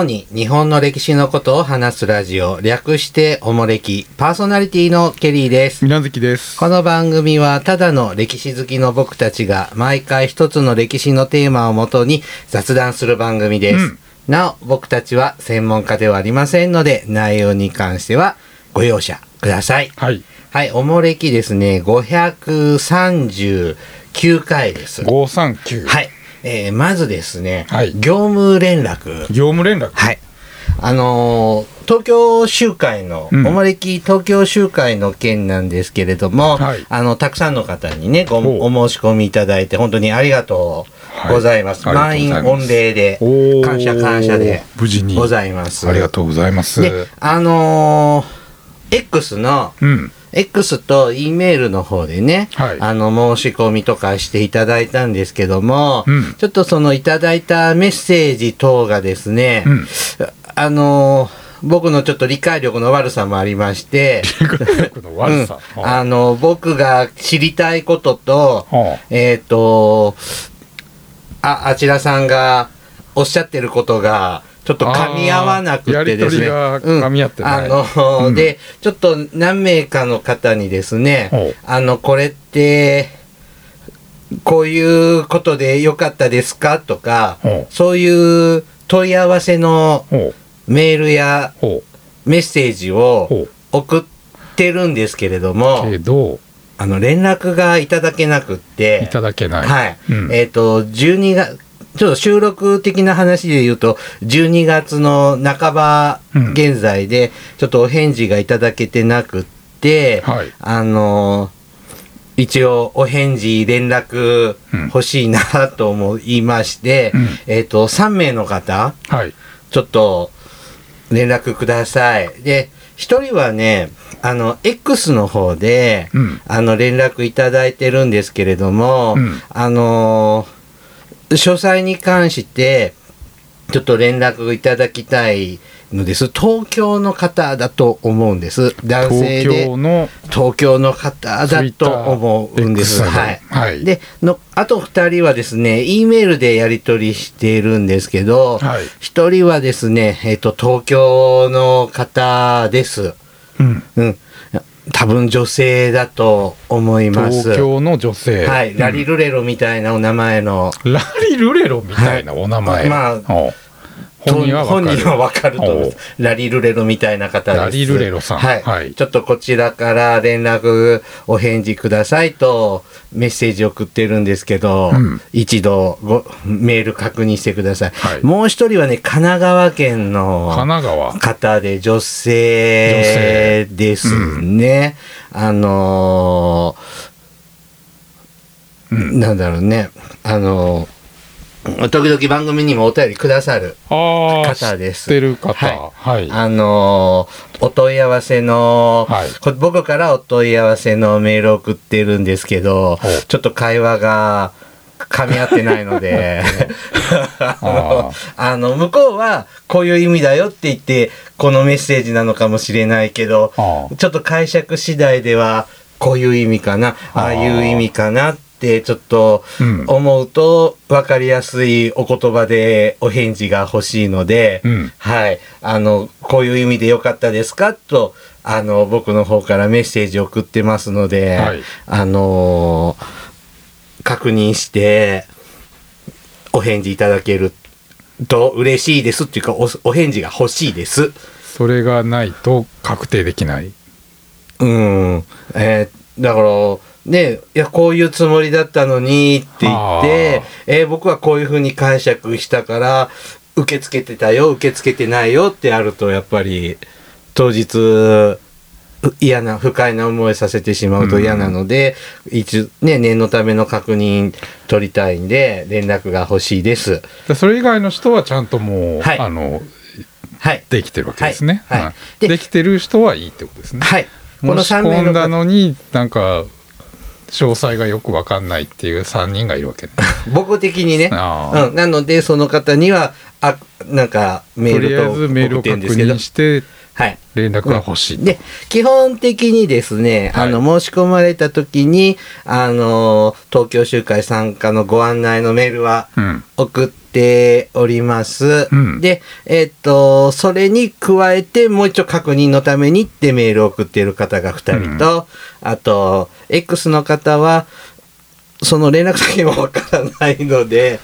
主に日本の歴史のことを話すラジオ、略しておもれき、パーソナリティのケリーです。みなずきです。この番組はただの歴史好きの僕たちが毎回一つの歴史のテーマをもとに雑談する番組です。うんなお、僕たちは専門家ではありませんので、内容に関してはご容赦ください。はい。はい、おもれきですね、539回です。五三九。はい。えーまずですね、はい業務連絡。業務連絡？はい。あのー東京集会の、うんおもれき東京集会の件なんですけれども、はいあの、たくさんの方にね、ごお申し込みいただいて、本当にありがとうございます。はいあ満員御礼で、感謝感謝で無事にございます。ありがとうございます。で、あのー X の、うん。X と E メールの方でね、はい。あの、申し込みとかしていただいたんですけども、うん。ちょっとそのいただいたメッセージ等がですね、うん。あのー僕のちょっと理解力の悪さもありまして、あの、僕が知りたいことと、はえっ、と、あ、あちらさんがおっしゃってることが、ちょっと噛み合わなくてですね。噛み合ってないうんあの、うんで、ちょっと何名かの方にですねあの、これって、こういうことでよかったですかとかそういう問い合わせの。メールやほメッセージう。を。送ってるんですけれども、あの、連絡がいただけなくって、いただけない。はい。うんえっ、と、12月、ちょっと収録的な話で言うと、12月の半ばうん現在で、ちょっとお返事がいただけてなくって、はい。あの一応お返事連絡うん。欲しいなと思いまして、うん。えっ、と、3名の方、はい。ちょっと連絡ください。で、一人はね、あの、X の方で、うん。あの、連絡いただいてるんですけれども、うん。あのー詳細に関して、ちょっと連絡いただきたいのです。東京の方だと思うんです。男性東で。京の東京の方だと思うんです。はい。はいで、の、あと二人はですね、E メールでやり取りしているんですけど、はい一人はですね、えっ、と、東京の方です。うん。うん。多分女性だと思います。東京の女性。はい。ラリルレロみたいなお名前の、ラリルレロみたいなお名前。まあほう本人はわかる。本人はわかると思いまほす。ラリルレロみたいな方です。ラリルレロさんはい。はいちょっとこちらから連絡、お返事くださいとメッセージ送ってるんですけど、うん一度ごメール確認してください。はいもう一人はね、神奈川県神の奈川。方で女性ですね。あのーうんなんだろうね。あのー時々番組にもお便りくださる方です。知ってる方。ははいい。あのーお問い合わせの、はいこ僕からお問い合わせのメールを送ってるんですけどちょっと会話が噛み合ってないので、あの向こうはこういう意味だよって言って、このメッセージなのかもしれないけど、ちょっと解釈次第では、こういう意味かな、ああいう意味かなって、ちょっとうん思うと、わかりやすいお言葉でお返事が欲しいので、うんはい。あの、こういう意味でよかったですかと、あの、僕の方からメッセージを送ってますので、はいあのー確認して、お返事いただけると嬉しいですっていうか、おお返事が欲しいです。それがないと確定できない。うん。えーだから、ね、いや、こういうつもりだったのにって言ってあ、えー僕はこういうふうに解釈したから、受け付けてたよ、受け付けてないよってあると、やっぱり、当日、う嫌な、不快な思いさせてしまうと嫌なので、一応、ね、念のための確認取りたいんで、連絡が欲しいです。でそれ以外の人はちゃんともう、はいあの、はい。できてるわけですね。はいはいうんでできてる人はいいってことですね。はい。この申し3名込んだの方、のになんか詳細がよくわかんないっていう3人がいるわけね。僕的にね。うん。なので、その方には、あ、なんか、メーとりあえルとずメールを確認。してはい。連絡が欲しいと。で、基本的にですね、はいあの、申し込まれた時に、あの、東京集会参加のご案内のメールはうん。送っております。うん。で、えっと、それに加えてもう一度確認のためにってメールを送っている方が2人と、あと、X の方は、その連絡先もわからないので、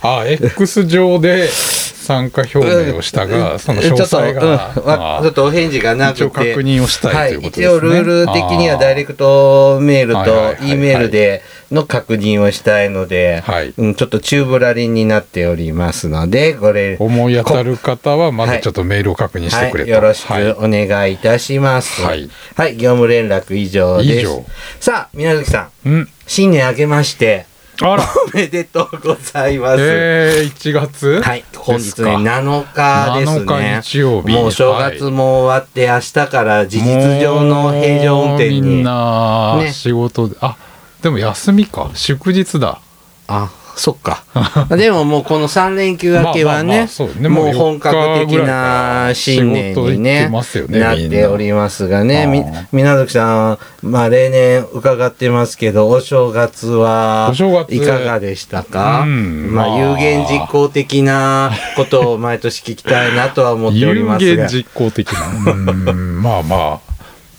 あ X 上で参加表明をしたが、その詳細が、ちょっと,、うん。わあちょっとお返事がなくて。一応確認をしたいということですね。はい、一応ルール的にはダイレクトメールと E メールでの確認をしたいので、はい。うん、ちょっと宙ぶらりんになっておりますのでこれ思い当たる方はまずちょっとメールを確認してくれと、はい、よろしくはい。お願いいたします。はい。はい、業務連絡以上です。さあ、宮崎さん、うん。新年明けまして、あら。おめでとうございます。えー、1月？はい、本日ね、ですか。7日ですね。7日日曜日もう正月も終わって、明日から事実上の平常運転もうみんに。なね。仕事で、あでも休みか。祝日だ。あ、そっか。でももうこの3連休明けはねあそう。ね、もう本格的な新年にねねなっておりますがね、み皆崎さん、まあ例年伺ってますけど、お正月はいかがでしたか？うん。まあまあ。有言実行的なことを 毎年聞きたいなとは思っており有ますが。言実行的な？うん。まあまあ。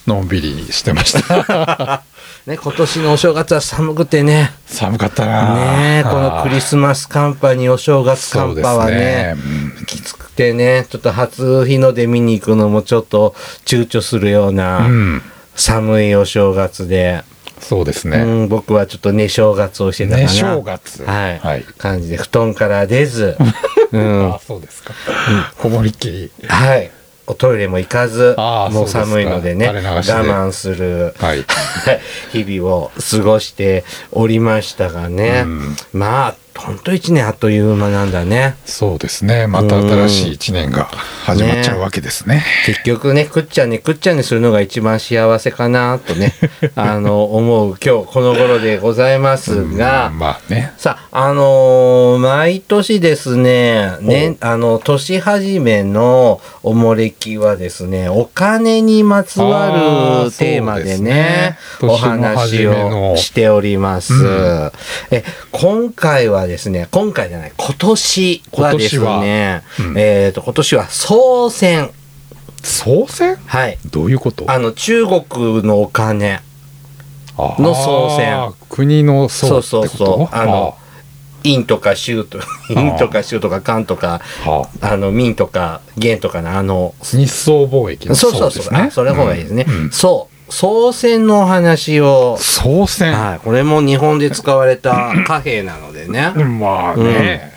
のんびりしてました ね、今年のお正月は寒くてね。寒かったな。ねこのクリスマス寒波にお正月寒波はね、きつくてね、ちょっと初日の出見に行くのもちょっと躊躇するよううな、ん。寒いお正月で、そうですね、うん、僕はちょっと寝正月をしてたかな。ね正月。はい、はい。感じで、布団から出ず、うん。あ、そうですか、こもりっきり。はい。おトイレも行かず、もう寒いのでね、我慢する、はい。日々を過ごしておりましたがね、うん。まあ、ほんと一年あっという間なんだね。そうですね。また新しい一年が始まっちゃうわけですね。結局ね、くっちゃんね、くっちゃんにするのが一番幸せかなとね、あの、思う今日この頃でございますが、うんまあね。さあ、あのー毎年ですね、ね、あの、年始めのおもれきはですね、お金にまつわあるーテーマでね、ね。お話をしております。うん。え、今回はですね、今回じゃない、今年はですね、今年は。うん。えっ、と、今年は総選。総選？はい。どういうこと？あの、中国のお金。の総選。国の総ってこと？そうそうそう。あの陰とか州と、陰とか州とか官とか、はあの、民とか元とかのあの、日送貿易のそうそうそう、それの方がいいですね。うん。うん。そう。総選のお話を、総選はい、これも日本で使われた 貨幣なのでね。まあね、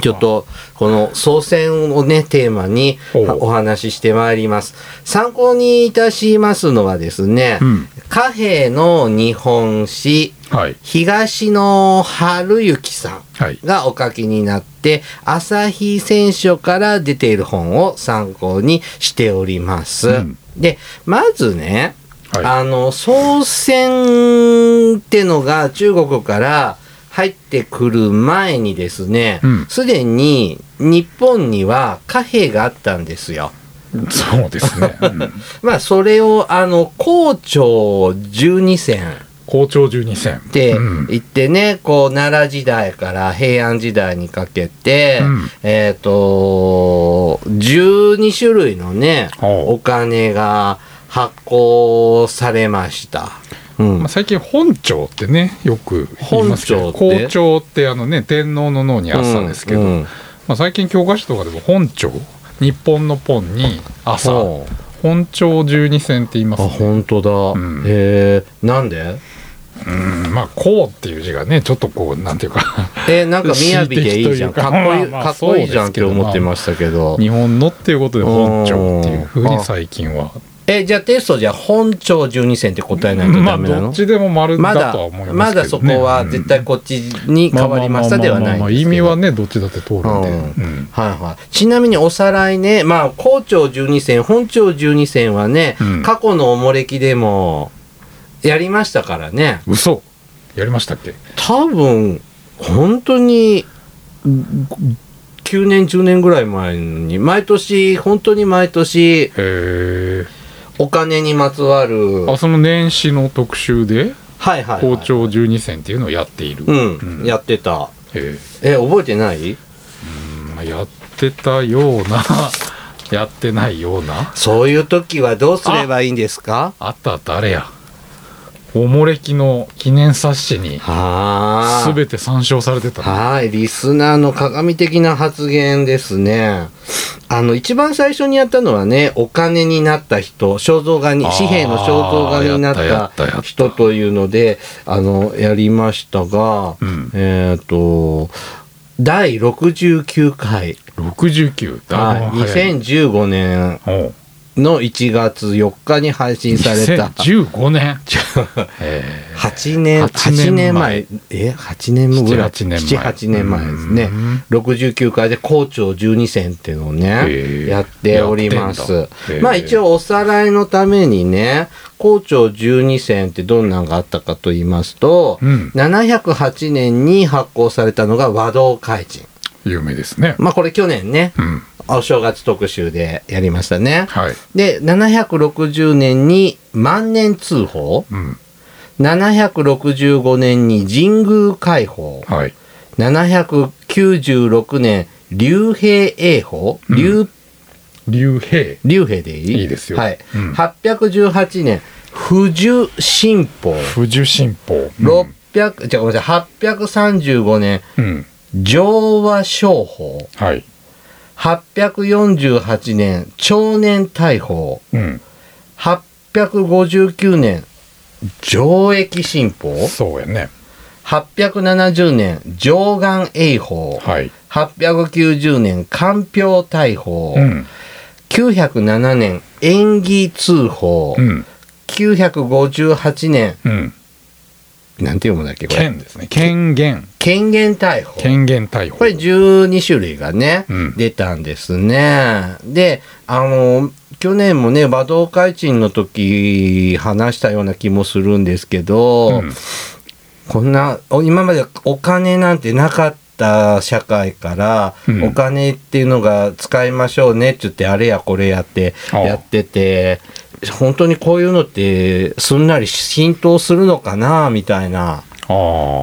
ちょっと、この総選をね、テーマにお話ししてまいります。参考にいたしますのはですね、うん貨幣の日本史、はい東野春之さん。はいがお書きになって、朝日選書から出ている本を参考にしております。うんで、まずね、はい。あの、総選ってのが中国から入ってくる前にですねうん、すで、に日本には貨幣があったんですよ。そうですね、うん。まあ、それを、あの、皇朝12選。校長12選ってうん。言ってね、こう奈良時代から平安時代にかけて、うん。えっ、と12種類のねお金が発行されました。うん。まあ、最近本庁ってねよく言いますけど本庁って？校長ってあのね天皇の脳に朝ですけど、うん。うんまあ、最近教科書とかでも本庁？日本のポンに朝。本庁12選って言いますあね本当だ。ん。へえなんで？うんまあ「こう」っていう字がねちょっとこうなんていうか。えなんか雅でいいじゃん。か。かっこいい、まあまあかっこいいじゃんって思ってましたけど。日本のっていうことで本庁っていうふうに最近はえじゃあテストじゃあ本朝12選って答えないとまあダメなの？どっちでも丸まだだとは思いますけど、ね、まだそこは絶対こっちに変わりましたではない意味はねどっちだって通るんで、はいはい。ちなみにおさらいね、まあ、校長12選、本長12選はね、うん。過去のおもれきでもやりましたからね。嘘。やりましたっけ？多分、本当に、9年、10年ぐらい前に、毎年、本当に毎年、へえお金にまつわる、あその年始の特集ではいはい、はい。校長12選っていうのをやっている、うん、うん。やってた。へえ、覚えてない？あやってたような やってないような。そういう時はどうすればいいんですか？あったあったあれや。おもれきの記念冊子にはあ。全て参照されてた。のはい、リスナーの鏡的な発言ですね。あの、一番最初にやったのはね、お金になった人、肖像画に、紙幣の肖像画になった人というので、あの、やりましたが、うん。えっ、と、第69回、69だはい、2015年の1月4日に配信された、2015年えー8年、8 8年年前。前、え、8年ぐらい？7 8年前。7 8年前ですね。うん。69回で校長12選っていうのをねやっております。まあ一応おさらいのためにね、校長12選ってどんなのがあったかと言いますと、うん。708年に発行されたのが和道開人。有名ですね。まあこれ去年ね、うんお正月特集でやりましたね。はいで、760年に万年通報。うん765年に神宮開放。はい796年、竜兵英法。うん竜、竜兵竜兵でいい？いいですよはい。うん818年、不樹新法。不樹新報600、じゃあごめんなさい、835年、うん上和商法。はい848年、長年大法。うん859年、上役新法。そうやね870年、上岸英法。はい890年、官票大法。うん907年、演技通報。うん958年、うんなんて読むんだっけこれ？権ですね。権限権限逮捕。権限逮捕これ12種類がね、うん。出たんですね。で、あの、去年もね、馬道会賃の時話したような気もするんですけど、うん。こんな、お今までお金なんてなかった社会から、うん。お金っていうのが使いましょうねって言って、あれやこれやってやってて、本当にこういうのってすんなり浸透するのかなみたいな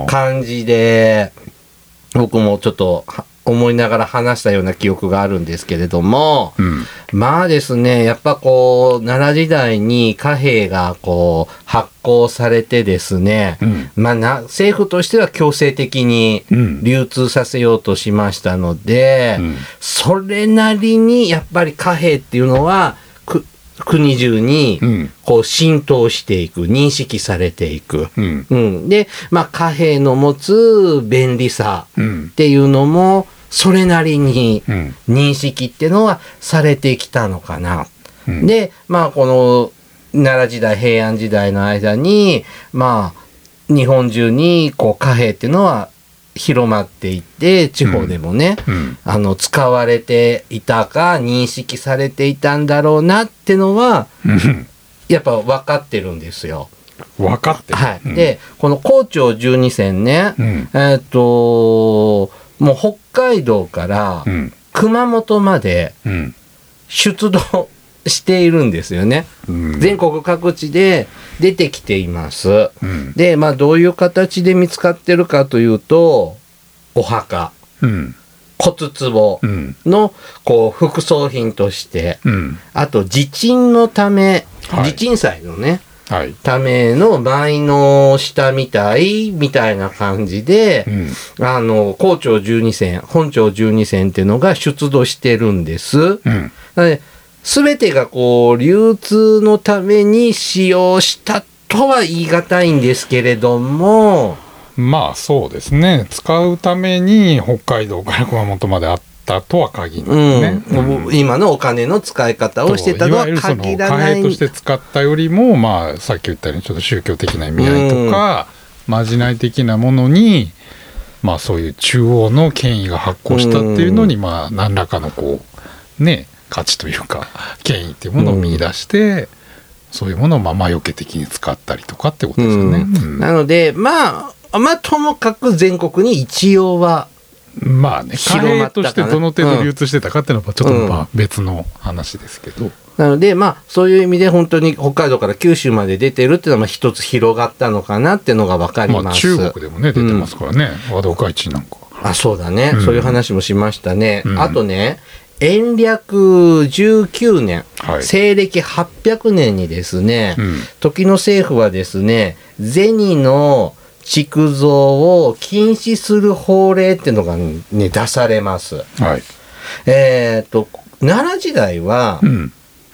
感じで、僕もちょっとは思いながら話したような記憶があるんですけれども、うん。まあですね、やっぱこう、奈良時代に貨幣がこう、発行されてですね、うん。まあな、政府としては強制的にうん。流通させようとしましたので、うん。それなりにやっぱり貨幣っていうのは、く国中にうん。こう浸透していく、認識されていく。うん。うん、で、まあ、貨幣の持つ便利さうん。っていうのも、それなりにうん。認識っていうのはされてきたのかな。うん。で、まあ、この奈良時代、平安時代の間に、まあ、日本中にこう貨幣っていうのは広まっていって、地方でもね、うん。あの、使われていたか、認識されていたんだろうなってのは、うん。やっぱ分かってるんですよ。分かってる。はい。うん。で、この高長12選ね、うん。えーっと、もう北海道からうん。熊本までうん。出土しているんですよね。うん。全国各地で出てきています。うん。で、まあどういう形で見つかってるかというと、お墓、うん。骨壺うん。のこう副葬品として、うん。あと地鎮のため、はい。地鎮祭のね、はい。ための舞の下みたいみたいな感じでう、ん。あの、校長12選、本長12選っていうのが出土してるんです。うん。なので、すべてがこう、流通のために使用したとは言い難いんですけれども、まあそうですね使うために北海道から熊本まであったとは限らうないん、ね。うん今のお金の使い方をしてたのは限らな貨幣い。として使ったよりもまあさっき言ったようにちょっと宗教的な意味合いとか、まじない的なものにまあそういう中央の権威が発行したっていうのにまあ何らかのこうね価値というか権威っていうものを見出して、そういうものをまあ魔除け的に使ったりとかってことですよね。うん。なので、まあ、まあ、ともかく全国に一応は、うんまあね貨広まったかな。幣としてどの程度流通してたかっていうのはちょっとまあ別の話ですけど。なので、まあ、そういう意味で本当に北海道から九州まで出てるっていうのは、まあ一つ広がったのかなっていうのがわかりまあます。中国でもね出てますからね、和道会地なんか。あそうだね、うん。そういう話もしましたね、うん。あとね延暦19年、はい。西暦800年にですね、うん。時の政府はですね銭の築造を禁止する法令っていうのがね出されます。はい。えっ、と奈良時代はうん。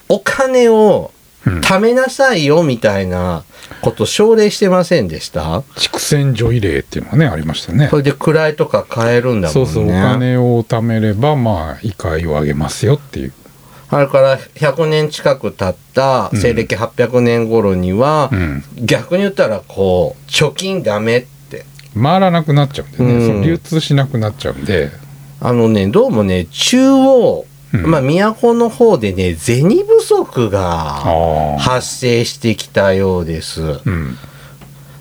お金をうん貯めなさいよみたいなこと奨励してませんでした？畜生女医令っていうのがねありましたね。それで位とか買えるんだもんね。そうそうお金を貯めればまあ異界をあげますよっていう。あれから100年近く経った西暦800年頃には、うん。逆に言ったらこう貯金ダメって。回らなくなっちゃうんでね、うん。流通しなくなっちゃうんで、あのねどうもね中央、うん。まあ都の方でね銭不足が発生してきたようです。うん。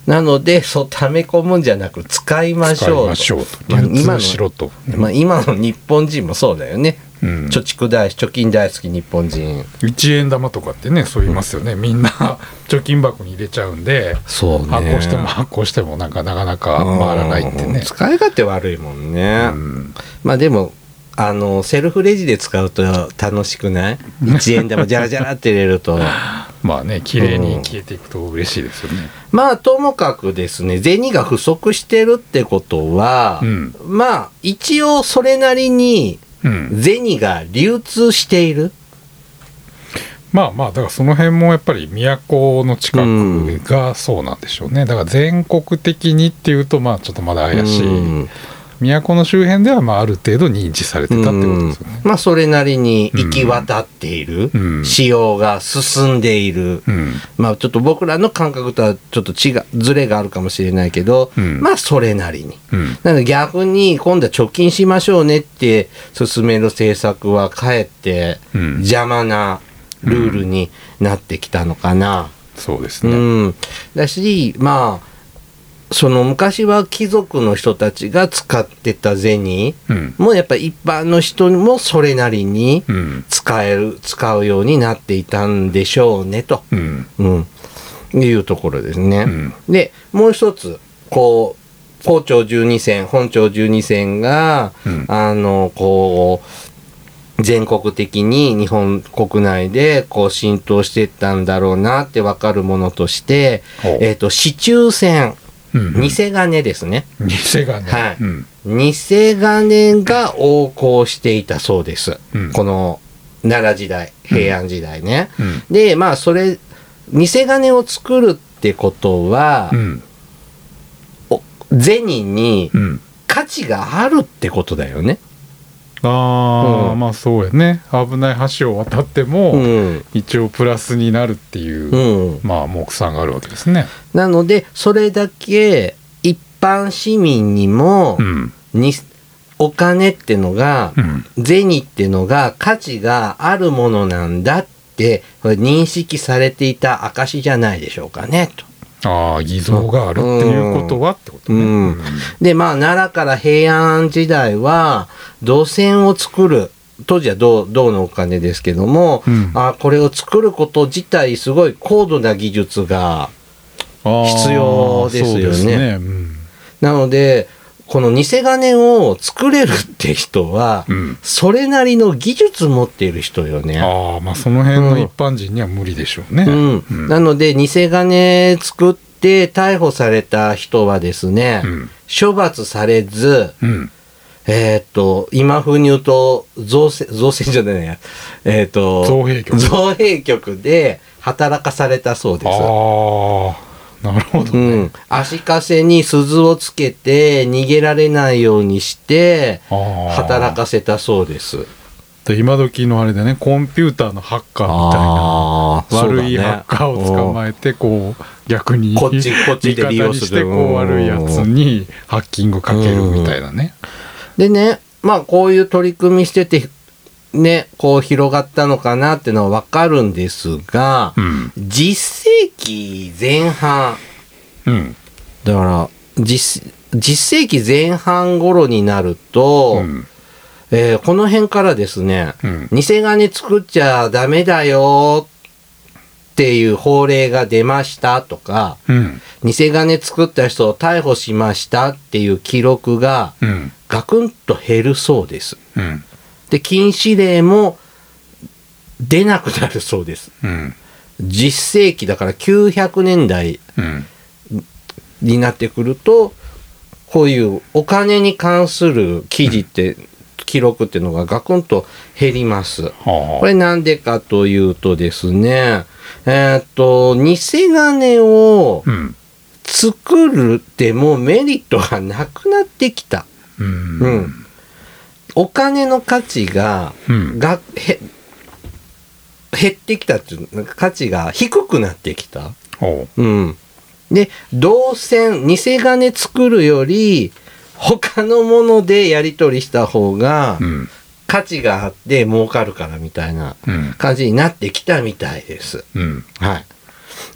なのでそう溜め込むんじゃなく使いましょうと。ましょうと。まあ流今の通しろと、まあ、今の日本人もそうだよね、うん。貯蓄大貯金大好き日本人。1円玉とかってねそう言いますよね、みんな貯金箱に入れちゃうんでそうね。発行しても発行してもなんかなかなか回らないってうん。ね、使い勝手悪いもんね、うん。まあでもあのセルフレジで使うと楽しくない？1円玉ジャラジャラって入れると。まあね綺麗に消えていくと嬉しいですよね、まあともかくですね銭が不足してるってことは、うん。まあ一応それなりにうん、銭が流通している。まあまあだからその辺もやっぱり都の近くがそうなんでしょうね。だから全国的にっていうとまあちょっとまだ怪しい、うん都の周辺ではまあある程度認知されてたってことですよね。まあそれなりに行き渡っている、うん。使用が進んでいる、うん。まあちょっと僕らの感覚とはちょっと違うずれがあるかもしれないけど、うん。まあそれなりに。うん。なので逆に今度は貯金しましょうねって進める政策はかえってうん。邪魔なルールになってきたのかな。うそうですね。ん、だしまあその昔は貴族の人たちが使ってた銭うん。もやっぱり一般の人もそれなりにうん。使える使うようになっていたんでしょうねと、うん。うん、いうところですね。うん。でもう一つこう校長12選本庁12選が、うん。あのこう全国的に日本国内でこう浸透していったんだろうなって分かるものとして、えっと市中選うん偽金ですね。偽がね。はいうん偽金が横行していたそうです。うんこの奈良時代平安時代ね。うんでまあそれ偽金を作るってことは、銭にうん価値があるってことだよね。ああ、うん。まあそうやね。危ない橋を渡っても、うん。一応プラスになるっていう、うん、まあ目算があるわけですね。なのでそれだけ一般市民にもうん。にお金ってのがうん。銭ってのが価値があるものなんだって認識されていた証じゃないでしょうかねと。ああ偽造があるっていうことはってことね。うん。でまあ奈良から平安時代は土線を作る当時は銅銅のお金ですけども、うん。あこれを作ること自体すごい高度な技術が必要ですよね。そううん。なのでこの偽金を作れるって人は、うん。それなりの技術持っている人よね。ああまあその辺の一般人には無理でしょうね。うん。うん。なので偽金作って逮捕された人はですね、うん。処罰されず、うん。えーっと、今風に言うと、造船、造船じゃないや、えーっと、造幣局。造幣局で働かされたそうです。ああなるほどうね。ん。足かせに鈴をつけて逃げられないようにして、働かせたそうです。で今時のあれでねコンピューターのハッカーみたいな悪いハッカーを捕まえてこう逆にこっちこっちで利用してこう悪いやつにハッキングかけるみたいなね。でね、まあこういう取り組みしてて、ね、こう広がったのかなっていうのはわかるんですが、うん。実世紀前半、うん。だから実実世紀前半頃になると、うん。えーこの辺からですね、うん。偽金作っちゃダメだよっていう法令が出ましたとか、うん偽金作った人を逮捕しましたっていう記録がうんガクンと減るそうです。うんで、禁止令も出なくなるそうです。うん。実世紀だから900年代うん。になってくると、こういうお金に関する記事って、記録っていうのがガクンと減ります。はこれなんでかというとですね、えーっと、偽金を作るってもうメリットがなくなってきた。うん。うんお金の価値が、うんがへ減ってきたっていうなんか価値が低くなってきた。ほうん。で、銅線、偽金作るより、他のものでやり取りした方が価値があって儲かるからみたいなうん感じになってきたみたいです。うんはい。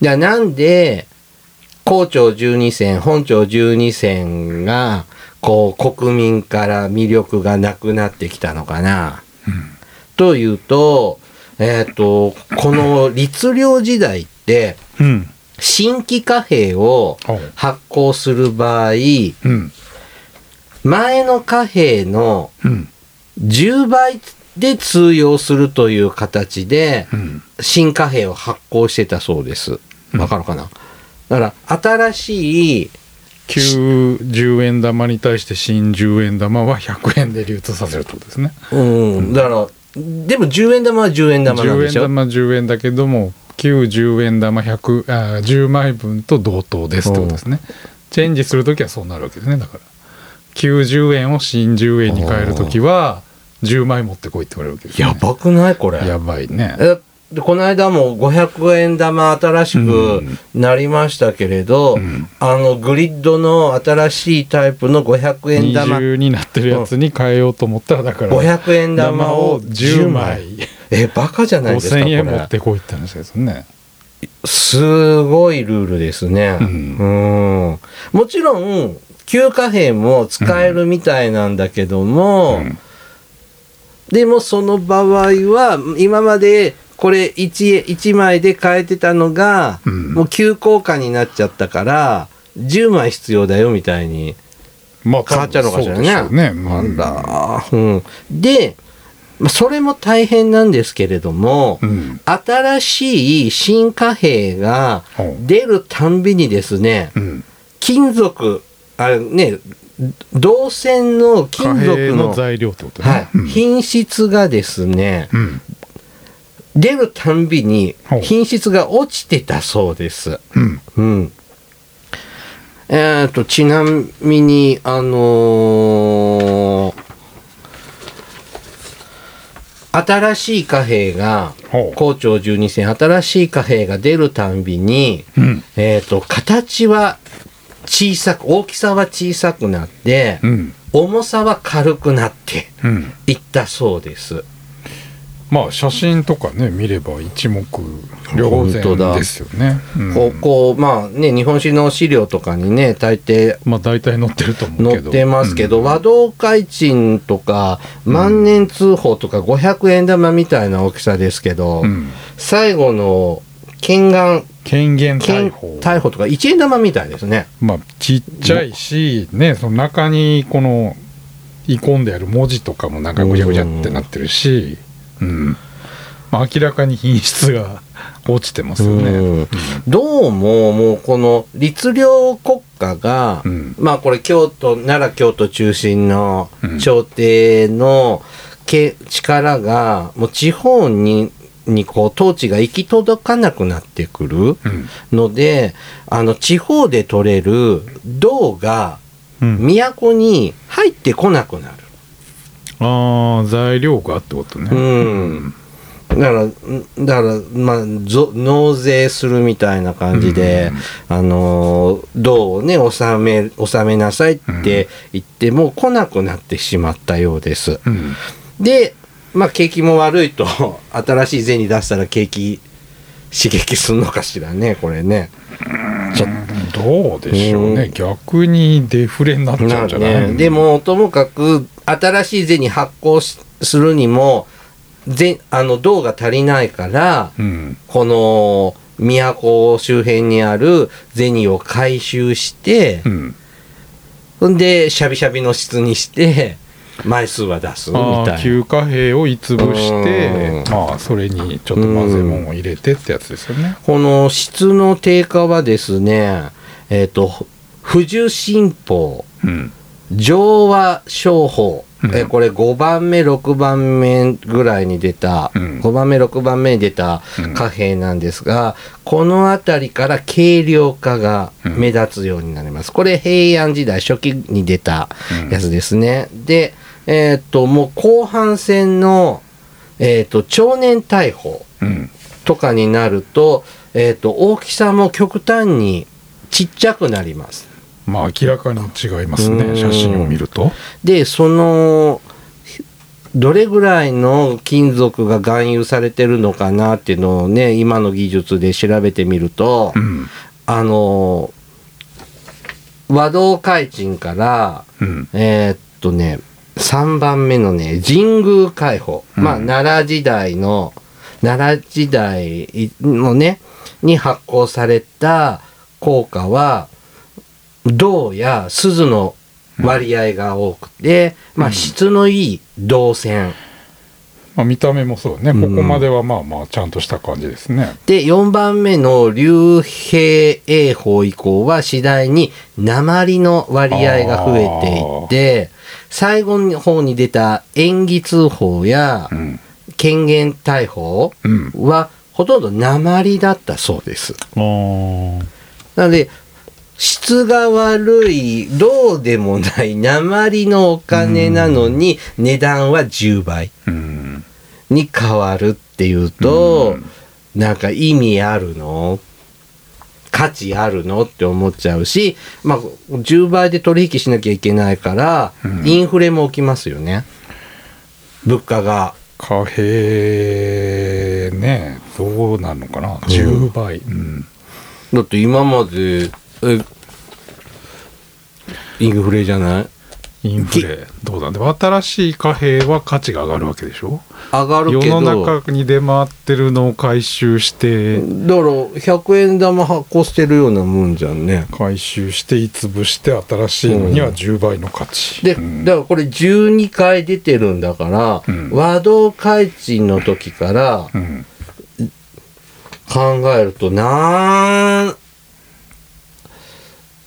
じゃあなんで、校長12選、本庁12選が、こう、国民から魅力がなくなってきたのかな。というと、えっ、と、この律令時代って、うん。新規貨幣を発行する場合、うん。前の貨幣のうん。10倍で通用するという形で、うん。新貨幣を発行してたそうです。わかるかな、だから、新しい、旧10円玉に対して新10円玉は100円で流通させるってことですね。うん、だから、でも10円玉は10円玉なん10でしょ？円玉10円だけども旧10円玉100あ10枚分と同等ですってことですね。チェンジする時はそうなるわけですねだから。90円を新10円に変える時は10枚持ってこいって言われるわけです、ね、やばくない？これ。やばいね。えでこの間も500円玉新しくなりましたけれど、うん。あのグリッドの新しいタイプの500円玉。20になってるやつに変えようと思ったらだから500円玉を10 10枚枚。えバカじゃないですかこ5000円持っれてこいって話ですよね。すごいルールですね。ううん。もちろん旧貨幣も使えるみたいなんだけども、うん。でもその場合は今までこれ 1, 1枚で買えてたのが、うん。もう急降下になっちゃったから10枚必要だよみたいにまあ変わっちゃうのかしらね。ね。なんだ、うん、で、まあ、それも大変なんですけれども、うん。新しい新貨幣が出るたんびにですねうん。金属あれね銅線の貨金属幣のの材料ってことね、はい。うん。品質がですねうん出るたんびに品質が落ちてたそうです。うんうん。えっ、と、ちなみに、あのー新しい貨幣が、校長12戦、新しい貨幣が出るたんびに、うんえっ、と、形は小さく、大きさは小さくなって、うん重さは軽くなってうんいったそうです。まあ写真とかね見れば一目瞭然ですよね、うん。こう、こう、まあね、日本史の資料とかにね、大抵まあ大体載ってると思うけど。載ってますけど、うん。和道開鎮とか万年通宝とか500円玉みたいな大きさですけど、うん。最後の剣眼権限逮剣捕逮捕とか1円玉みたいですね。まあちっちゃいしねその中にこのい込んである文字とかもなんかぐちゃぐちゃってなってるし、うんまあ、明らかに品質が落ちてますよね。うん。どうももうこの律令国家が、うん。まあこれ京都奈良京都中心のうん朝廷のけ力がもう地方ににこう統治が行き届かなくなってくるうん。のであの地方で取れる銅がうん。都に入ってこなくなる。ああ材料がってことね。うん。だから、んだから、まあ、ぞ納税するみたいな感じで、あのー、銅をね、納め、納めなさいって言っても来なくなってしまったようです。うん。で、まあ、景気も悪いと、新しい銭出したら景気刺激するのかしらね、これね。ちょっどうでしょうね、うん。逆にデフレになっちゃなうんじゃない、ね、でも、ともかく、新しい銭発行しするにも、ぜあの銅が足りないから、うん。この都周辺にある銭を回収してう、ん。ほんでシャビシャビの質にして枚数は出すみあたいな。あ旧貨幣をいつぶしてうん。まあそれにちょっと混ぜ物を入れてってやつですよね。この質の低下はですね、えっ、と、不樹新法、うん上和商法、うん。えこれ5番目6番目ぐらいに出た、うん。5番目6番目に出たうん。貨幣なんですが、この辺りから軽量化が目立つようになります。これ平安時代初期に出たやつですね。で、えっ、ともう後半戦の、えっと超年大砲うん。とかになると,、えっと大きさも極端にちっちゃくなります。まあ明らかに違いますうん。ね写真を見ると。でそのどれぐらいの金属が含有されてるのかなっていうのをね今の技術で調べてみると、うん。あの和道開鎮からうん。えーっとね3番目のね神宮開放、まあうん奈良時代の奈良時代のねに発行された硬貨は銅や錫の割合が多くて、まあ質のいい銅線。まあ見た目もそうね。うん。ここまではまあまあちゃんとした感じですね。で4番目の竜兵英法以降は次第に鉛の割合が増えていって最後の方に出た演技通報やうん。権限大砲うん。はほとんど鉛だったそうです。あー。なので質が悪い銅でもない鉛のお金なのに値段は10倍うん。に変わるっていうと、なんか意味あるの？価値あるのって思っちゃうし、まあ、10倍で取引しなきゃいけないから、うん。インフレも起きますよね。物価が。貨幣ねどうなるのかな？10倍。うん。だって今まで、え、インフレじゃない？インフレどうだでも新しい貨幣は価値が上がるわけでしょ？上がるけ世ど、の中に出回ってるのを回収して。だから100円玉発行してるようなもんじゃんね。回収していつぶして新しいのには10倍の価値。で、うん。だからこれ12回出てるんだから、うん。和道開鎮の時からうん。考えるとなん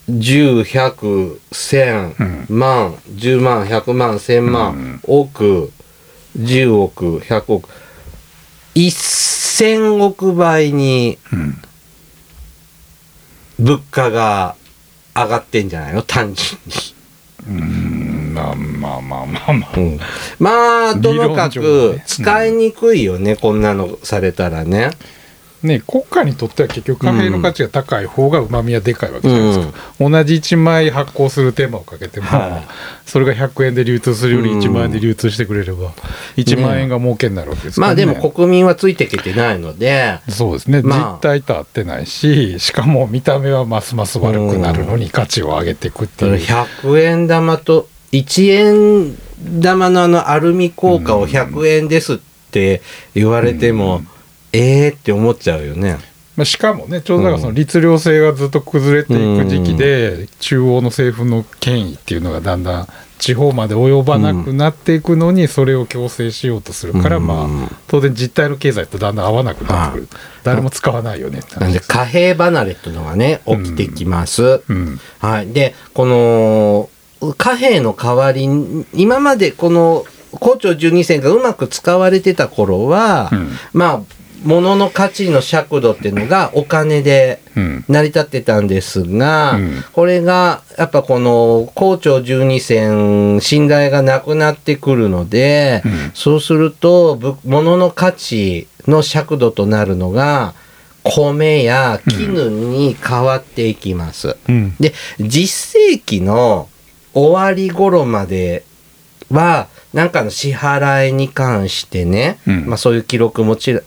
10、100、1000、万、10万、100万、1000万、うん億、10億、100億、1000億倍にうん。物価が上がってんじゃないの？単純に。うん。まあまあまあまあまあ。うん。まあともかくね。使いにくいよね、こんなのされたらね。ね国家にとっては結局貨幣の価値が高い方がうまみはでかいわけじゃないですか、同じ1枚発行する手間をかけても、はい。それが100円で流通するよりうん1万円で流通してくれれば1万円が儲けになるわけですから、ね。まあでも国民はついていけてないので、そうですね、まあ。実態と合ってないししかも見た目はますます悪くなるのに価値を上げていくっていう、100円玉と1円玉のあのアルミ硬貨を100円ですって言われても、えーって思っちゃうよね。まあ、しかもねちょうどだからその律令制がずっと崩れていく時期で、中央の政府の権威っていうのがだんだん地方まで及ばなくなっていくのにそれを強制しようとするから、うんまあ当然実態の経済とだんだん合わなくなってくる、誰も使わないよねってなんで貨幣離れっていうのがね、起きてきます。うんはい。で、この貨幣の代わりに、今までこの高長12銭がうまく使われてた頃は、うんまあ、物の価値の尺度っていうのがお金でうん。成り立ってたんですが、うん。これがやっぱこの高長12銭信頼がなくなってくるので、うん。そうするとぶ物の価値の尺度となるのが米や絹に変わっていきます。うん。で実世紀の終わり頃まではなんかの支払いに関してね、うん。まあ、そういう記録もちら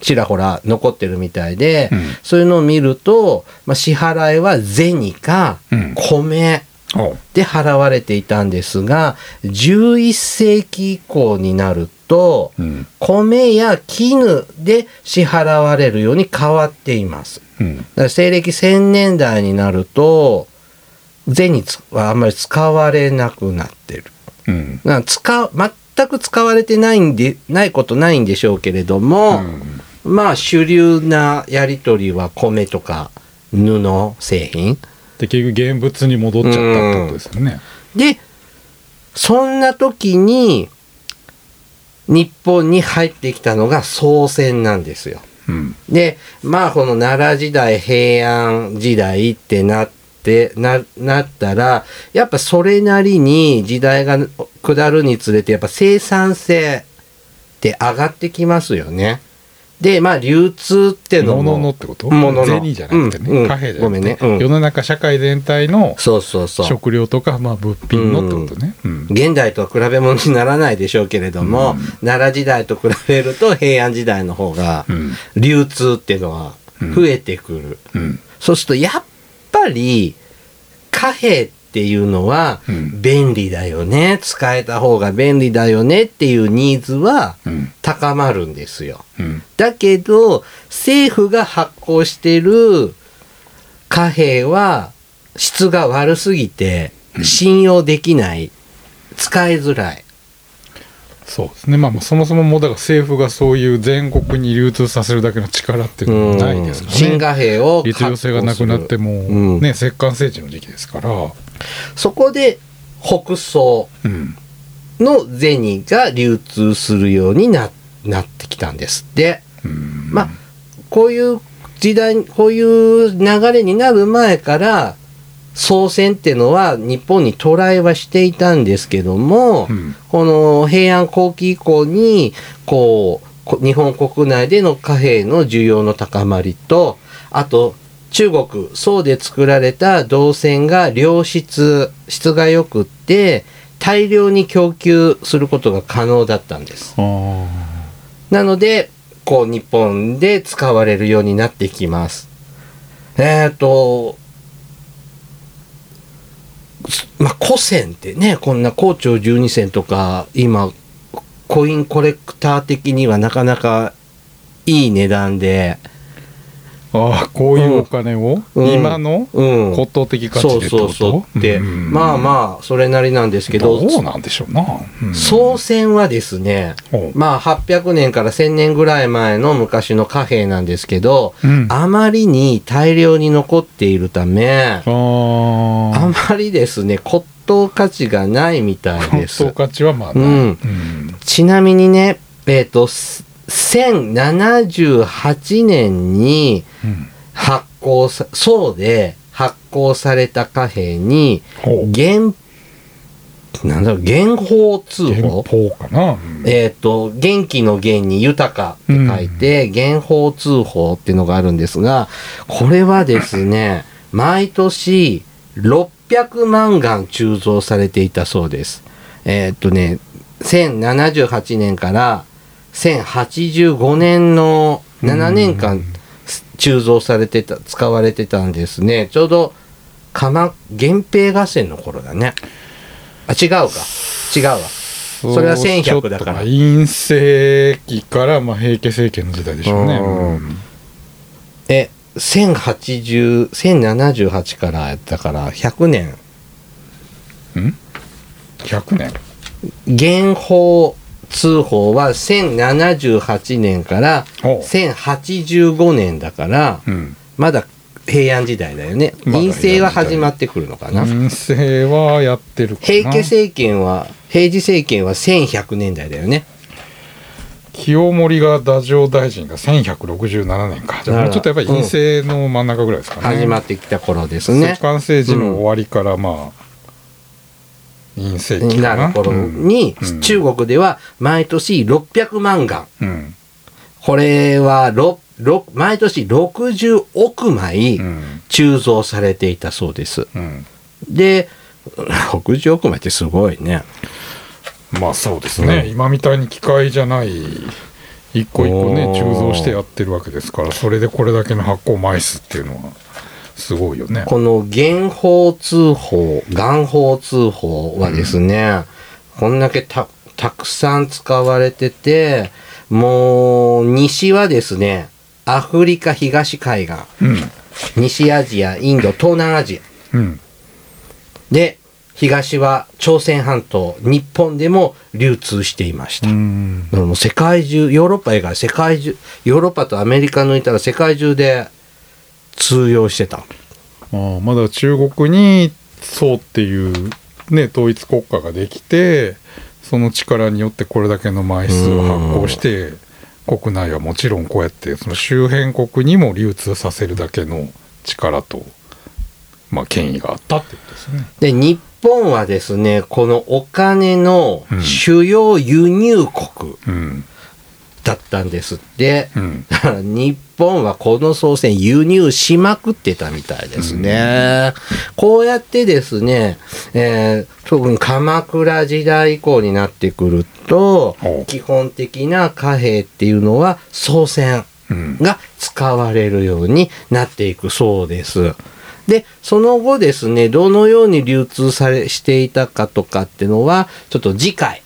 ちらほら残ってるみたいで、うん。そういうのを見ると、まあ、支払いは銭かうん。米おで払われていたんですが11世紀以降になると、うん。米や絹で支払われるように変わっています。うん。だから西暦1000年代になると銭はあんまり使われなくなってる。うん。使う全く使われてないんでないことないんでしょうけれども、まあ主流なやり取りは米とか布製品で結局現物に戻っちゃったってことですよね。でそんな時に日本に入ってきたのが宋銭なんですよ。うんでまあこの奈良時代平安時代ってなってななったらやっぱそれなりに時代が下るにつれてやっぱ生産性って上がってきますよね。でまあ流通ってのも。物のってこと？物の銭じゃなくてね、うんうん。貨幣じゃごめんね。うん。世の中社会全体のそうそうそう。食料とか、まあ、物品のってことね。うん。現代とは比べ物にならないでしょうけれども、うん。奈良時代と比べると平安時代の方がうん。流通っていうのは増えてくる。うん。そうするとやっぱり貨幣っていうのはうん。便利だよね、使えた方が便利だよねっていうニーズはうん。高まるんですよ。うん。だけど政府が発行してる貨幣は質が悪すぎて信用できない、使いづらい。そうですね、まあ、まあそもそももうだから政府がそういう全国に流通させるだけの力っていうのもないですからね。新貨幣を律令性がなくなっても、うん。ね、石棺聖地の時期ですから、そこで北宋うんの銭が流通するようにななってきたんですって。うんまあこういう時代こういう流れになる前から宋銭ってのは日本に渡来はしていたんですけども、うんこの平安後期以降にこうこ日本国内での貨幣の需要の高まりとあと中国宋で作られた銅銭が良質質が良くって大量に供給することが可能だったんです。なので、こう、日本で使われるようになってきます。えっ、と、すまあ、古銭ってね、こんな高長十二銭とか、今、コインコレクター的にはなかなかいい値段で、あーこういうお金を、うん。今の？うん。骨董的価そう値でってこと？そうそう。で、ん。まあまあ、それなりなんですけど、どうなんでしょうな、うん。宋銭はですね、まあ800年から1000年ぐらい前の昔の貨幣なんですけど、うん。あまりに大量に残っているため、あまりですね、骨董価値がないみたい骨です。董。価値はまあうん。うん。ちなみにね、えっ、と、す1078年にうん発行さ、宋で発行された貨幣に、ほう。元、なんだろう、元宝通原宝宝かな、うん。えっ、と、元気の元に豊かって書いて、元宝通宝っていうのがあるんですが、これはですね、毎年600万元鋳造されていたそうです。えっ、とね、1078年から1085年の7年間鋳造されてた、使われてたんですね。ちょうど、鎌、源平合戦の頃だね。あ、違うか。違うわ。それは1100だから陰世紀からまあ平家政権の時代でしょうね。うんうんえ、1080、1078からやったから100年。ん ?100 年元宝通宝は1078年からおう1085年だから、うん。まだ平安時代だよね。陰性は始まってくるのかな。陰世はやってる。平家政権は、平治政権は1100年代だよね。清盛が太政大臣が1167年か。じゃあもうちょっとやっぱり陰世の真ん中ぐらいですかね。始まってきた頃ですね石。棺政治の終わりからまあ、陰世紀かな。なる頃に、うん中国では毎年600万元。うん。これは毎年60億枚うん。鋳造されていたそうです。うん。で、60億枚ってすごいね。まあそうですね、うん今みたいに機械じゃない一個一個ね鋳造してやってるわけですからそれでこれだけの発酵枚数っていうのはすごいよね。この元宝通宝、元宝通宝はですね、こんだけたたくさん使われててもう西はですねアフリカ東海岸うん。西アジアインド東南アジア。うん。で東は朝鮮半島日本でも流通していました、うん。だからもう世界中ヨーロッパ以外世界中ヨーロッパとアメリカ抜いたら世界中で通用してた。まあ、まだ中国に宋っていう、ね、統一国家ができてその力によってこれだけの枚数を発行して国内はもちろんこうやってその周辺国にも流通させるだけの力と、まあ、権威があったってことですね。で日本はですねこのお金の主要輸入国うんだったんですって、うんだから日本はこの総選輸入しまくってたみたいですね。こうやってですね、えー特に鎌倉時代以降になってくると基本的な貨幣っていうのは総選うんが使われるようになっていくそうです。で、その後ですね、どのように流通されしていたかとかっていうのは、ちょっと次回、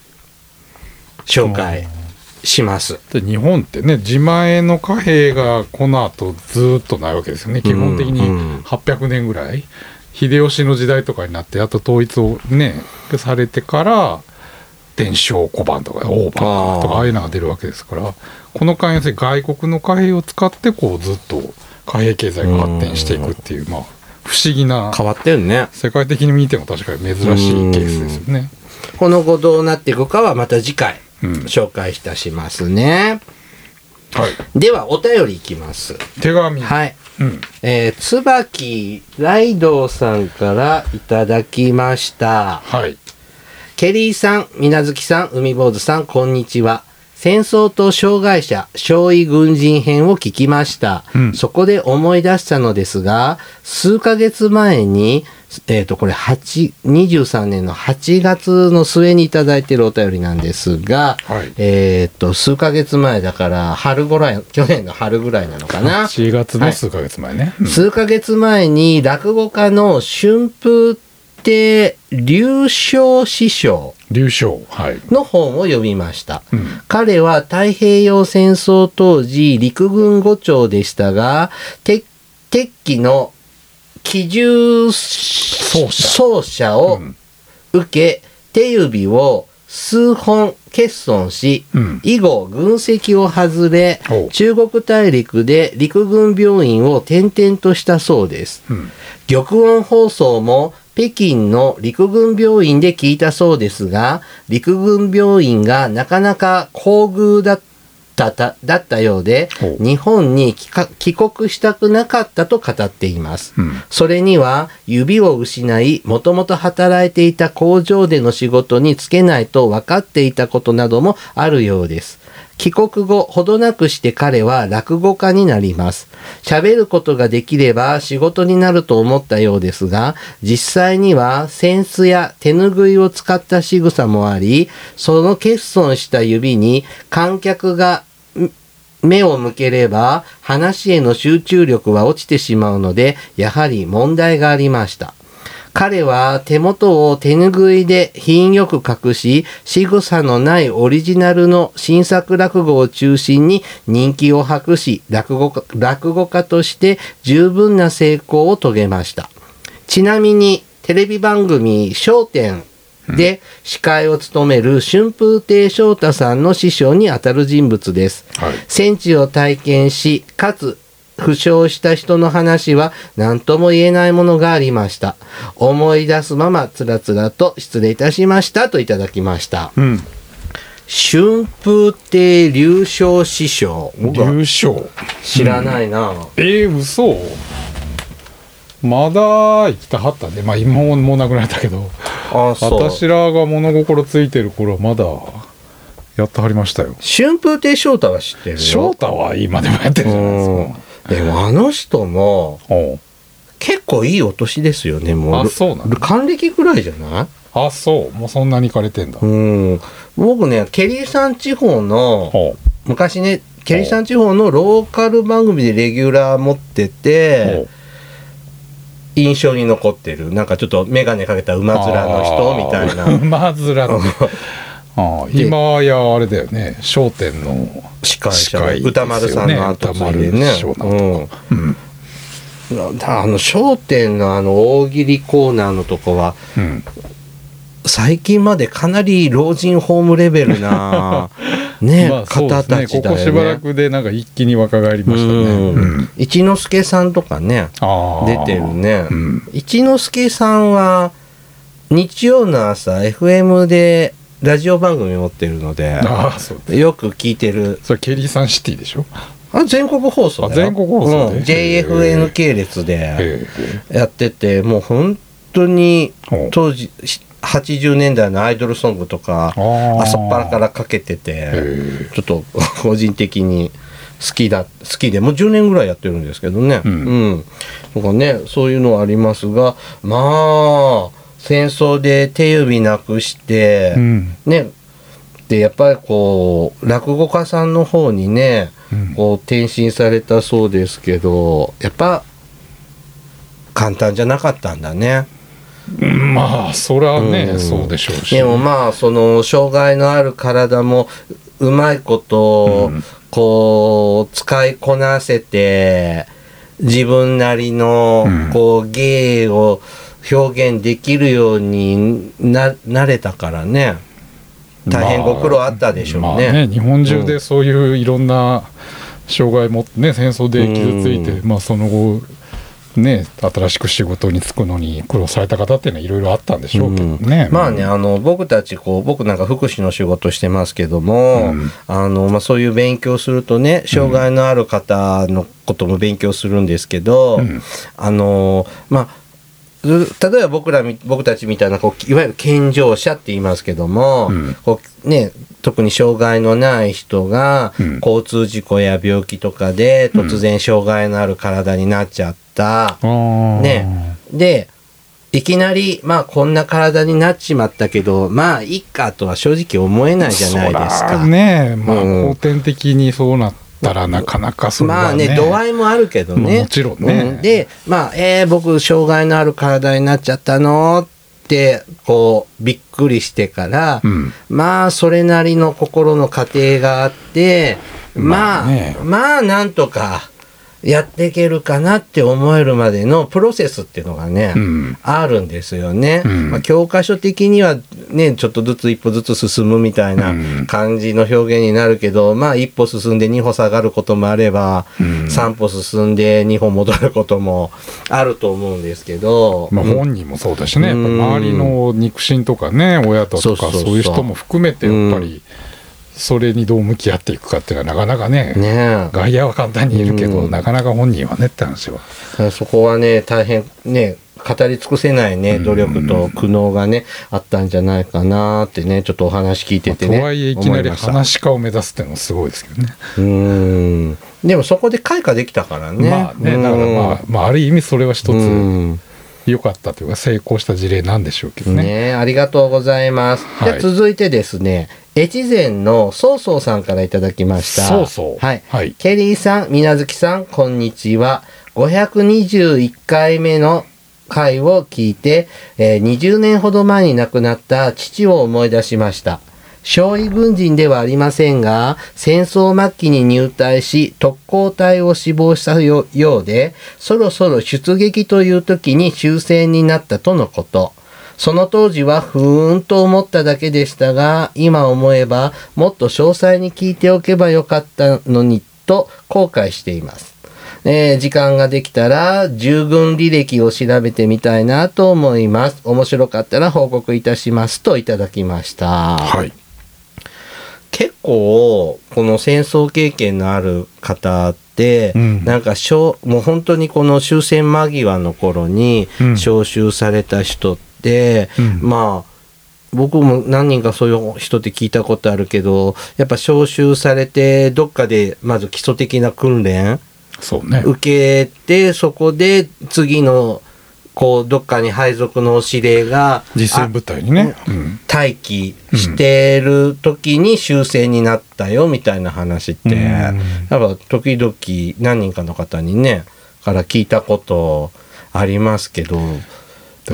紹介します。で日本ってね自前の貨幣がこの後ずっとないわけですよね。基本的にうん。800年ぐらい。秀吉の時代とかになってやっと統一をねされてから伝承小判とか大判とかああいうのが出るわけですからこの関係外国の貨幣を使ってこうずっと貨幣経済が発展していくっていうまあ不思議な変わってるね。世界的に見ても確かに珍しいケースですよね。この後どうなっていくかはまた次回。うん紹介いたしますね。はい、では、お便りいきます。手紙、はい。うん、えー、椿ライドウさんからいただきました。はいケリーさん、みなずきさん、海坊主さん、こんにちは。戦争と障害者、少尉軍人編を聞きました。うんそこで思い出したのですが、数ヶ月前に、えっ、と、これ8、23年の8月の末にいただいているお便りなんですが、はい。えっ、と、数ヶ月前だから、春ぐらい、去年の春ぐらいなのかな？4月の数ヶ月前ね、うん。数ヶ月前に落語家の春風亭流昇師匠。流昇はい、の本を読みました。うん。彼は太平洋戦争当時陸軍伍長でしたが、鉄鉄器の機銃奏者をうん。受け、手指を数本欠損し、うん。以後軍籍を外れ中国大陸で陸軍病院を転々としたそうです。うん。玉音放送も北京の陸軍病院で聞いたそうですが、陸軍病院がなかなか厚遇だったただったようで日本に帰国したくなかったと語っています。うんそれには指を失い、もともと働いていた工場での仕事に就けないと分かっていたことなどもあるようです。帰国後、ほどなくして彼は落語家になります。喋ることができれば仕事になると思ったようですが、実際には扇子や手ぬぐいを使った仕草もあり、その欠損した指に観客が目を向ければ話への集中力は落ちてしまうので、やはり問題がありました。彼は手元を手ぬぐいで品よく隠し、仕草のないオリジナルの新作落語を中心に人気を博し、落語家落語家として十分な成功を遂げました。ちなみに、テレビ番組、笑点で司会を務める春風亭昇太さんの師匠にあたる人物です。はい戦地を体験し、かつ、負傷した人の話は何とも言えないものがありました。思い出すままつらつらと失礼いたしましたといただきました。うん春風亭流昇師匠。流昇知らないな。えー、嘘まだ生きたはったねまあ今ももう亡くなったけどあ、そう。私らが物心ついてる頃はまだやってはりましたよ春風亭昇太は知ってるよ。翔太は今でもやってるじゃないですかでもあの人も結構いいお年ですよね、もう。あそうなの還暦ぐらいじゃない？あそう。もうそんなに行かれてんだ、うん。僕ね、ケリーさん地方の、ほ昔ね、ケリーさん地方のローカル番組でレギュラー持ってう。て、印象に残ってる。なんかちょっと眼鏡かけた馬面の人みたいな。馬面のああで今やあれだよね『笑点』の司会者司会ですよね。歌丸さんの後継いでねうんうん、だあの『笑点』のあの大喜利コーナーのとこはうん。最近までかなり老人ホームレベルな ね、まあ方たちだよね。ここしばらくでなんか一気に若返りましたね。うん。うん。一之輔さんとかね出てるね、うん。一之輔さんは日曜の朝 FM でラジオ番組持ってるのでよく聞いてる。それケリーさんシティでしょ？あ全国放送だよ。あ全国放送で？うん。JFN 系列でえやっててもう本当にえ当時し80年代のアイドルソングとか朝っぱらからかけててえちょっと 個人的に好きだ好きでもう10年ぐらいやってるんですけどね。ううんん、とかねそういうのはありますがまあ戦争で手指なくして、うん。ね。でやっぱりこう落語家さんの方にねうん。こう転身されたそうですけどやっぱ簡単じゃなかったんだね。うん。まあそれはね、うん。そうでしょうし。でもまあその障害のある体もうまいことうん。こう使いこなせて自分なりのうんこう芸を表現できるようにななれたからね。大変ご苦労あったでしょうまあね。日本中でそういういろんな障害もね戦争で傷ついて、うまあその後ね新しく仕事に就くのに苦労された方っていうのはいろいろあったんでしょうけどね、まあねあの僕たちこう僕なんか福祉の仕事してますけども、うん。あのまあ、そういう勉強するとね障害のある方のことも勉強するんですけど、うん。あのまあず例えば僕らみ僕たちみたいなこういわゆる健常者って言いますけども、うん。こうね、特に障害のない人がうん。交通事故や病気とかで突然障害のある体になっちゃった。あー。ね。でいきなりまあこんな体になっちまったけどまあいいかとは正直思えないじゃないですそか。ね。まあ、うん。後天的にそうなったらなかなかそれはね,、まあね度合いもあるけどね。もちろんね。うでまあえー、僕障害のある体になっちゃったのってこうびっくりしてから、うん。まあそれなりの心の過程があってまあまあねまあなんとかやっていけるかなって思えるまでのプロセスっていうのがね、うん。あるんですよね、うん。まあ、教科書的にはねちょっとずつ一歩ずつ進むみたいなうん。感じの表現になるけど、まあ一歩進んで二歩下がることもあれば、うん。三歩進んで二歩戻ることもあると思うんですけど、まあ、うん本人もそうだしね、周りの肉親とかね親ととかそういう人も含めてやっぱりそれにどう向き合っていくかっていうのはなかなかねね外野は簡単に言えるけど、うん。なかなか本人はねって話は。えそこはね大変ね語り尽くせないね努力と苦悩がねあったんじゃないかなってねちょっとお話聞いててねとはいえいきなり話し家を目指すっていうのもすごいですけどね。うん。でもそこで開花できたからね。まあねだからまあ、まあ、ある意味それは一うん。つ良かったというか成功した事例なんでしょうけどね。ねありがとうございます。はい。じゃあ続いてですね、越前のそうそうさんからいただきました。そうそうはい。はいケリーさん、みなずきさん、こんにちは。521回目の回を聞いて、えー20年ほど前に亡くなった父を思い出しました。少尉軍人ではありませんが、戦争末期に入隊し、特攻隊を志望したよようで、そろそろ出撃という時に終戦になったとのこと。その当時はふーんと思っただけでしたが、今思えばもっと詳細に聞いておけばよかったのにと後悔しています。えー時間ができたら従軍履歴を調べてみたいなと思います。面白かったら報告いたしますといただきました。はい。結構この戦争経験のある方って、うんなんかしょうもう本当にこの終戦間際の頃にうん招集された人って、うんまあ僕も何人かそういう人って聞いたことあるけどやっぱ招集されてどっかでまず基礎的な訓練そうね。受けてそこで次のこうどっかに配属の指令が実戦部隊にね。うん待機してる時に終戦になったよみたいな話って、うんやっぱ時々何人かの方にねから聞いたことありますけどで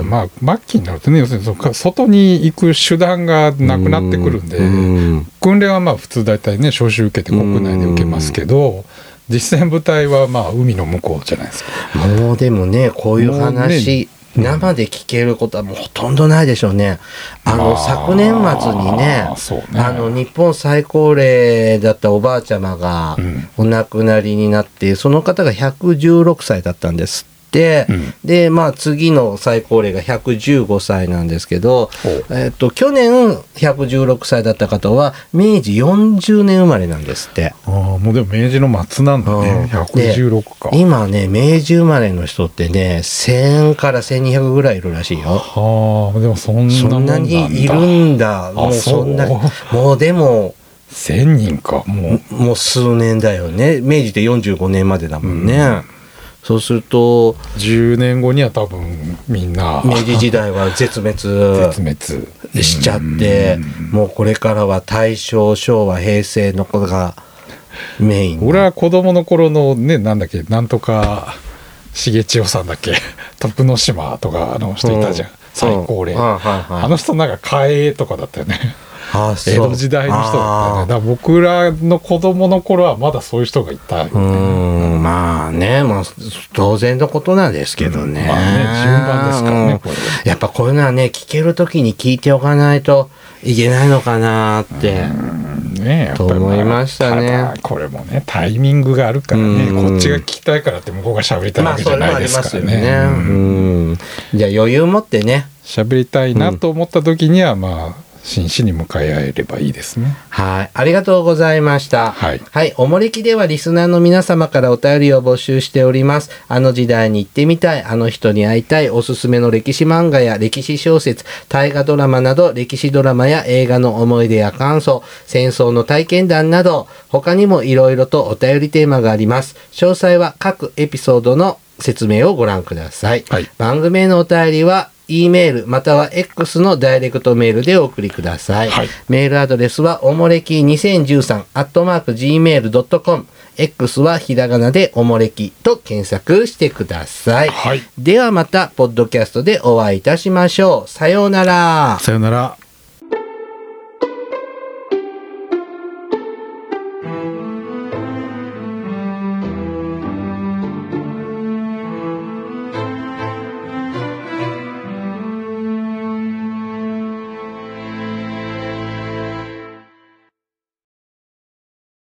まあ末期になるとね要するにその外に行く手段がなくなってくるんで、うん訓練はまあ普通大体ね招集受けて国内で受けますけど、実戦部隊はまあ海の向こうじゃないですか。もうでもねこういう話、ね生で聞けることはもうほとんどないでしょうね。あの、まあ昨年末にねねあの日本最高齢だったおばあちゃまがうんお亡くなりになって、その方が116歳だったんですって。うんでまあ次の最高齢が115歳なんですけど、えっと去年116歳だった方は明治40年生まれなんですって。ああもうでも明治の末なんだね、うん116か。今ね明治生まれの人ってね1000から1200ぐらいいるらしいよ。はあでもそんなにいるんだ。もうそんなもうでも1000人かもうもう数年だよね。明治って45年までだもんね。そうすると10年後には多分みんな明治時代は絶滅絶滅。しちゃって、もうこれからは大正昭和平成のことがメイン。俺は子供の頃のねなんだっけなんとか重千代さんだっけ徳之島とかあの人いたじゃん、うん。最高齢、うんはいはいはい。あの人なんか嘉永とかだったよね江戸時代の人だったよねだから僕らの子供の頃はまだそういう人がいたよね、うーんまあね、まあ、当然のことなんですけどね。まあね順番ですからねうん。これやっぱこういうのはね、聞けるときに聞いておかないといけないのかなって。ねと思いましたね。これもねタイミングがあるからねうん。こっちが聞きたいからって向こうが喋りたいまあ、わけじゃないですからね。じゃあ余裕持ってね。喋りたいなと思った時にはまあ真摯に向かい合えればいいですねはい。ありがとうございました。はいはい。おもれきではリスナーの皆様からお便りを募集しております。あの時代に行ってみたい、あの人に会いたい、おすすめの歴史漫画や歴史小説、大河ドラマなど、歴史ドラマや映画の思い出や感想、戦争の体験談など、他にもいろいろとお便りテーマがあります。詳細は各エピソードの説明をご覧ください。はい番組へのお便りは、E メールまたは X のダイレクトメールでお送りください。はいメールアドレスはおもれき2013アットマーク Gmail.com X はひらがなでおもれきと検索してください。はいではまたポッドキャストでお会いいたしましょう。さようなら。さよなら